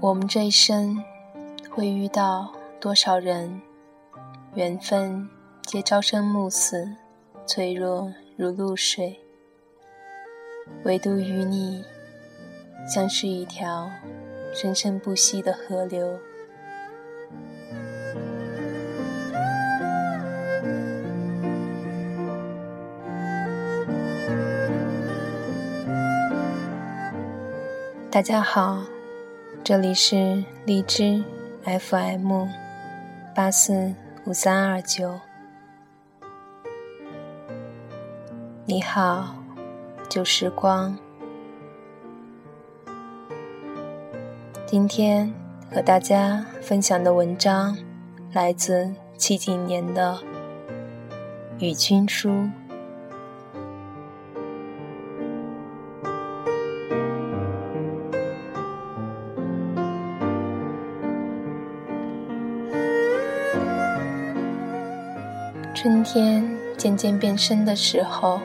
我们这一生会遇到多少人，缘分皆朝生暮死，脆弱如露水。唯独与你，像是一条生生不息的河流。大家好。这里是荔枝 FM 八四五三二九。你好，旧时光。今天和大家分享的文章来自七几年的《与君书》。春天渐渐变深的时候，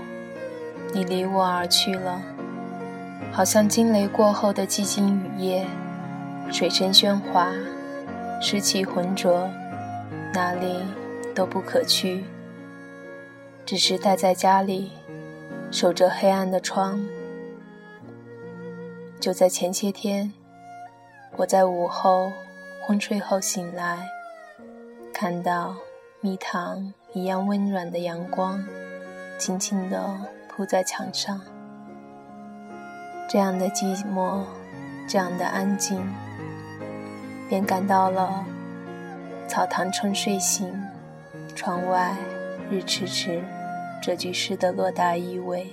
你离我而去了，好像惊雷过后的寂静雨夜，水声喧哗，湿气浑浊，哪里都不可去，只是待在家里，守着黑暗的窗。就在前些天，我在午后昏睡后醒来，看到蜜糖。一样温暖的阳光，轻轻地铺在墙上。这样的寂寞，这样的安静，便感到了“草堂春睡醒，窗外日迟迟”这句诗的落大意味。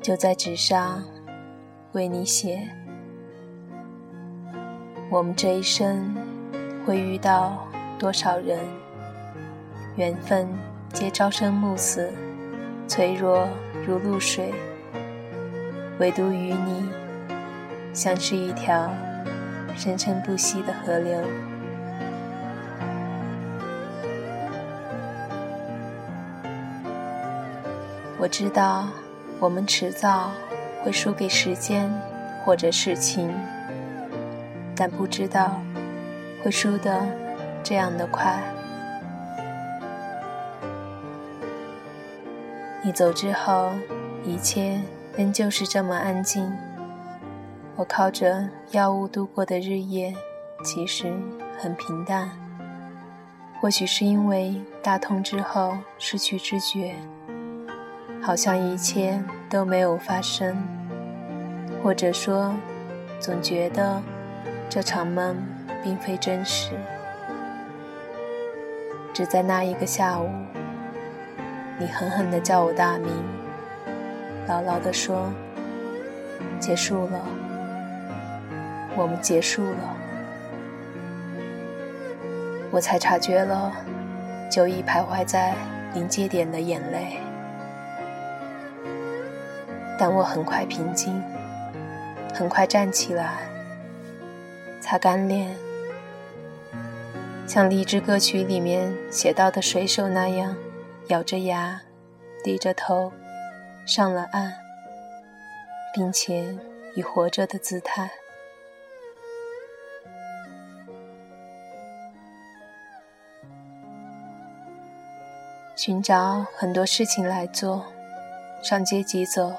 就在纸上为你写，我们这一生会遇到。多少人，缘分皆朝生暮死，脆弱如露水。唯独与你，像是一条生生不息的河流。我知道，我们迟早会输给时间或者事情，但不知道会输的。这样的快，你走之后，一切仍旧是这么安静。我靠着药物度过的日夜，其实很平淡。或许是因为大痛之后失去知觉，好像一切都没有发生，或者说，总觉得这场梦并非真实。只在那一个下午，你狠狠地叫我大名，牢牢地说：“结束了，我们结束了。”我才察觉了，久已徘徊在临界点的眼泪，但我很快平静，很快站起来，擦干脸。像励志歌曲里面写到的水手那样，咬着牙，低着头，上了岸，并且以活着的姿态，寻找很多事情来做，上街急走，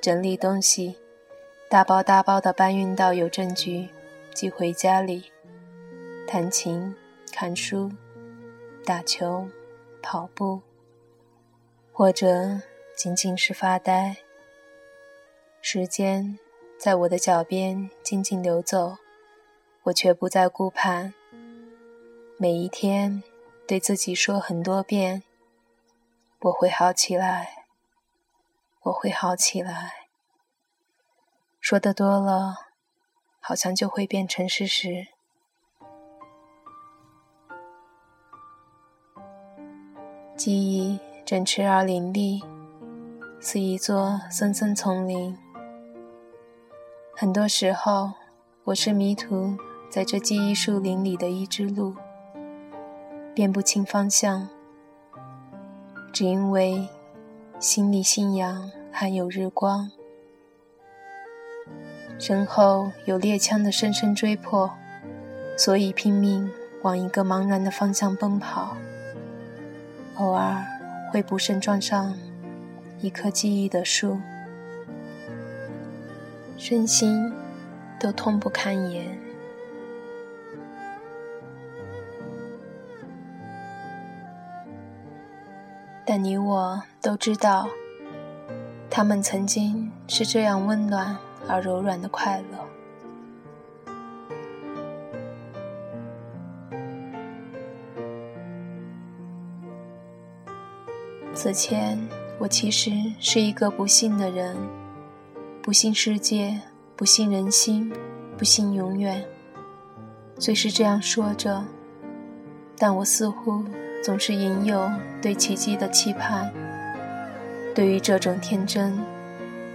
整理东西，大包大包的搬运到邮政局，寄回家里，弹琴。看书、打球、跑步，或者仅仅是发呆。时间在我的脚边静静流走，我却不再顾盼。每一天，对自己说很多遍：“我会好起来，我会好起来。”说的多了，好像就会变成事实。记忆整齐而林立，似一座森森丛林。很多时候，我是迷途在这记忆树林里的一只鹿，辨不清方向，只因为心里信仰含有日光，身后有猎枪的声声追迫，所以拼命往一个茫然的方向奔跑，偶尔会不慎撞上一棵记忆的树。身心都痛不堪言，但你我都知道，他们曾经是这样温暖而柔软的快乐。此前，我其实是一个不幸的人。不信世界，不信人心，不信永远。虽是这样说着，但我似乎总是隐有对奇迹的期盼。对于这种天真，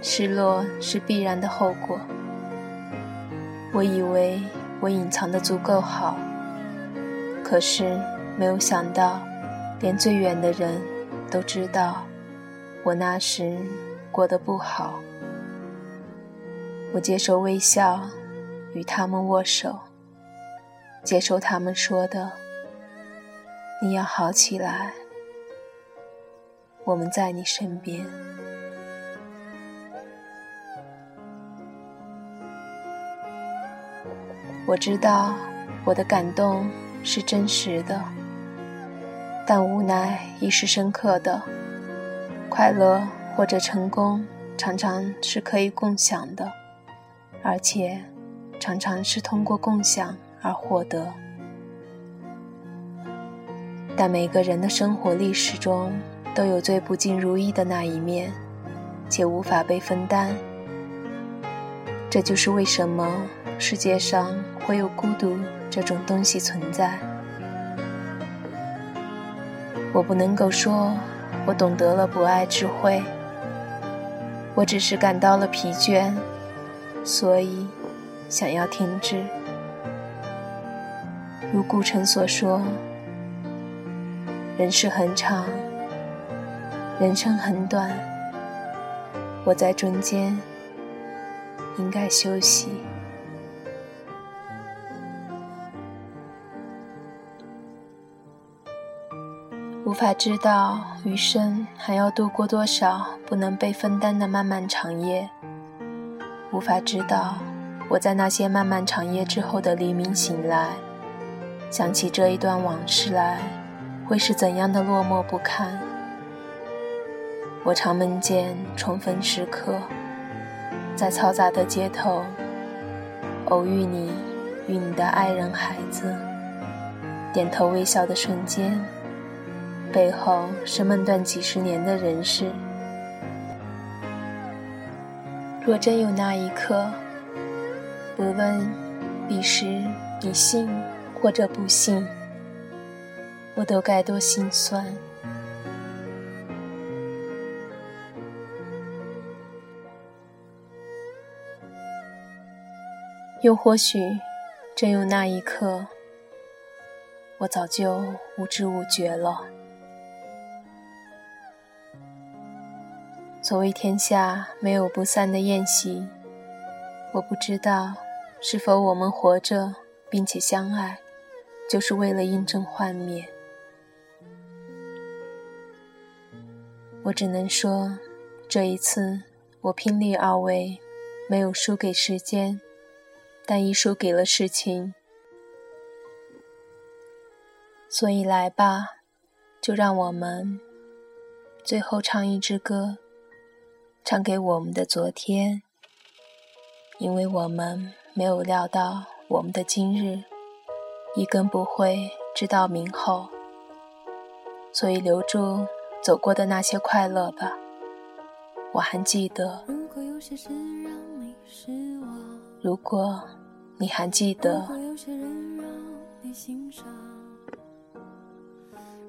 失落是必然的后果。我以为我隐藏的足够好，可是没有想到，连最远的人都知道我那时过得不好。我接受微笑，与他们握手，接受他们说的“你要好起来，我们在你身边”。我知道我的感动是真实的，但无奈亦是深刻的。快乐或者成功，常常是可以共享的。而且，常常是通过共享而获得。但每个人的生活历史中都有最不尽如意的那一面，且无法被分担。这就是为什么世界上会有孤独这种东西存在。我不能够说我懂得了博爱智慧，我只是感到了疲倦。所以，想要停止。如顾城所说：“人世很长，人生很短，我在中间，应该休息。”无法知道余生还要度过多少不能被分担的漫漫长夜。无法知道，我在那些漫漫长夜之后的黎明醒来，想起这一段往事来，会是怎样的落寞不堪。我常梦见重逢时刻，在嘈杂的街头，偶遇你与你的爱人孩子，点头微笑的瞬间，背后是梦断几十年的人世。若真有那一刻，不论彼时你信或者不信，我都该多心酸。又或许，真有那一刻，我早就无知无觉了。所谓天下没有不散的宴席，我不知道是否我们活着并且相爱，就是为了印证幻灭。我只能说，这一次我拼力而为，没有输给时间，但亦输给了事情。所以来吧，就让我们最后唱一支歌。唱给我们的昨天，因为我们没有料到我们的今日，亦更不会知道明后，所以留住走过的那些快乐吧。我还记得，如果你还记得，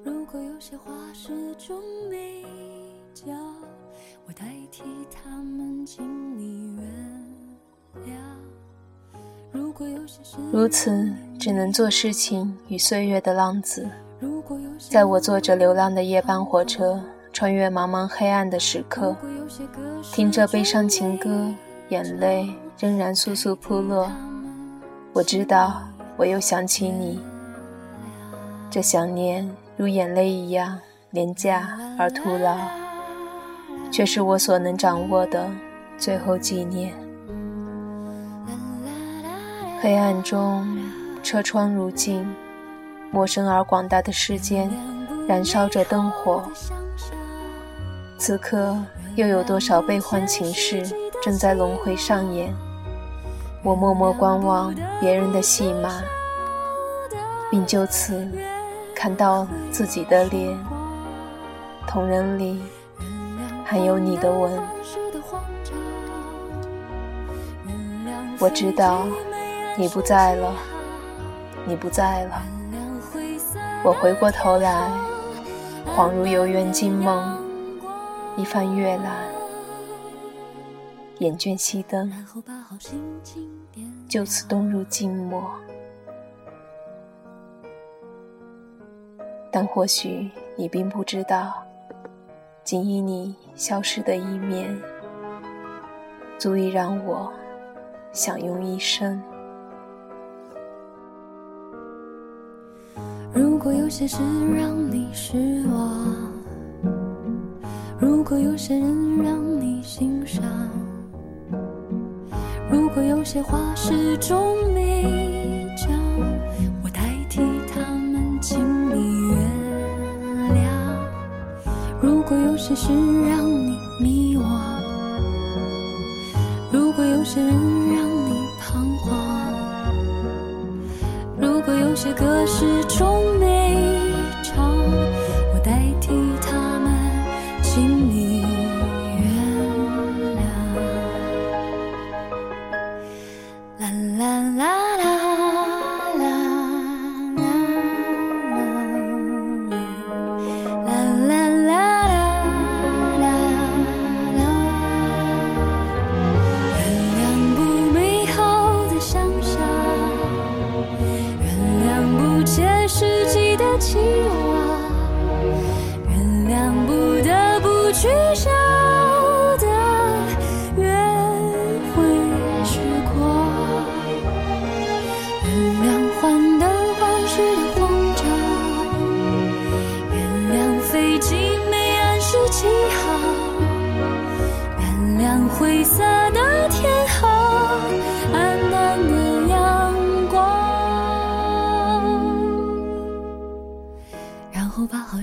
如果有些话始终没讲。我代替他们，请你原谅。如此只能做事情与岁月的浪子，在我坐着流浪的夜班火车，穿越茫茫黑暗的时刻，听着悲伤情歌，眼泪仍然簌簌扑落。我知道，我又想起你，这想念如眼泪一样廉价而徒劳，却是我所能掌握的最后纪念。黑暗中，车窗如镜，陌生而广大的世间，燃烧着灯火。此刻，又有多少悲欢情事正在轮回上演？我默默观望别人的戏码，并就此看到自己的脸，瞳仁里还有你的吻。我知道。你不在了，你不在了。我回过头来，恍如游园惊梦，一番阅览，眼倦熄灯，就此遁入静默。但或许你并不知道，仅以你消失的一面，足以让我享用一生。如果有些事让你失望，如果有些人让你心伤，如果有些话始终没讲，我代替他们，请你原谅。如果有些事让你迷惘，如果有些人如果有些只记得亲吻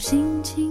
心情。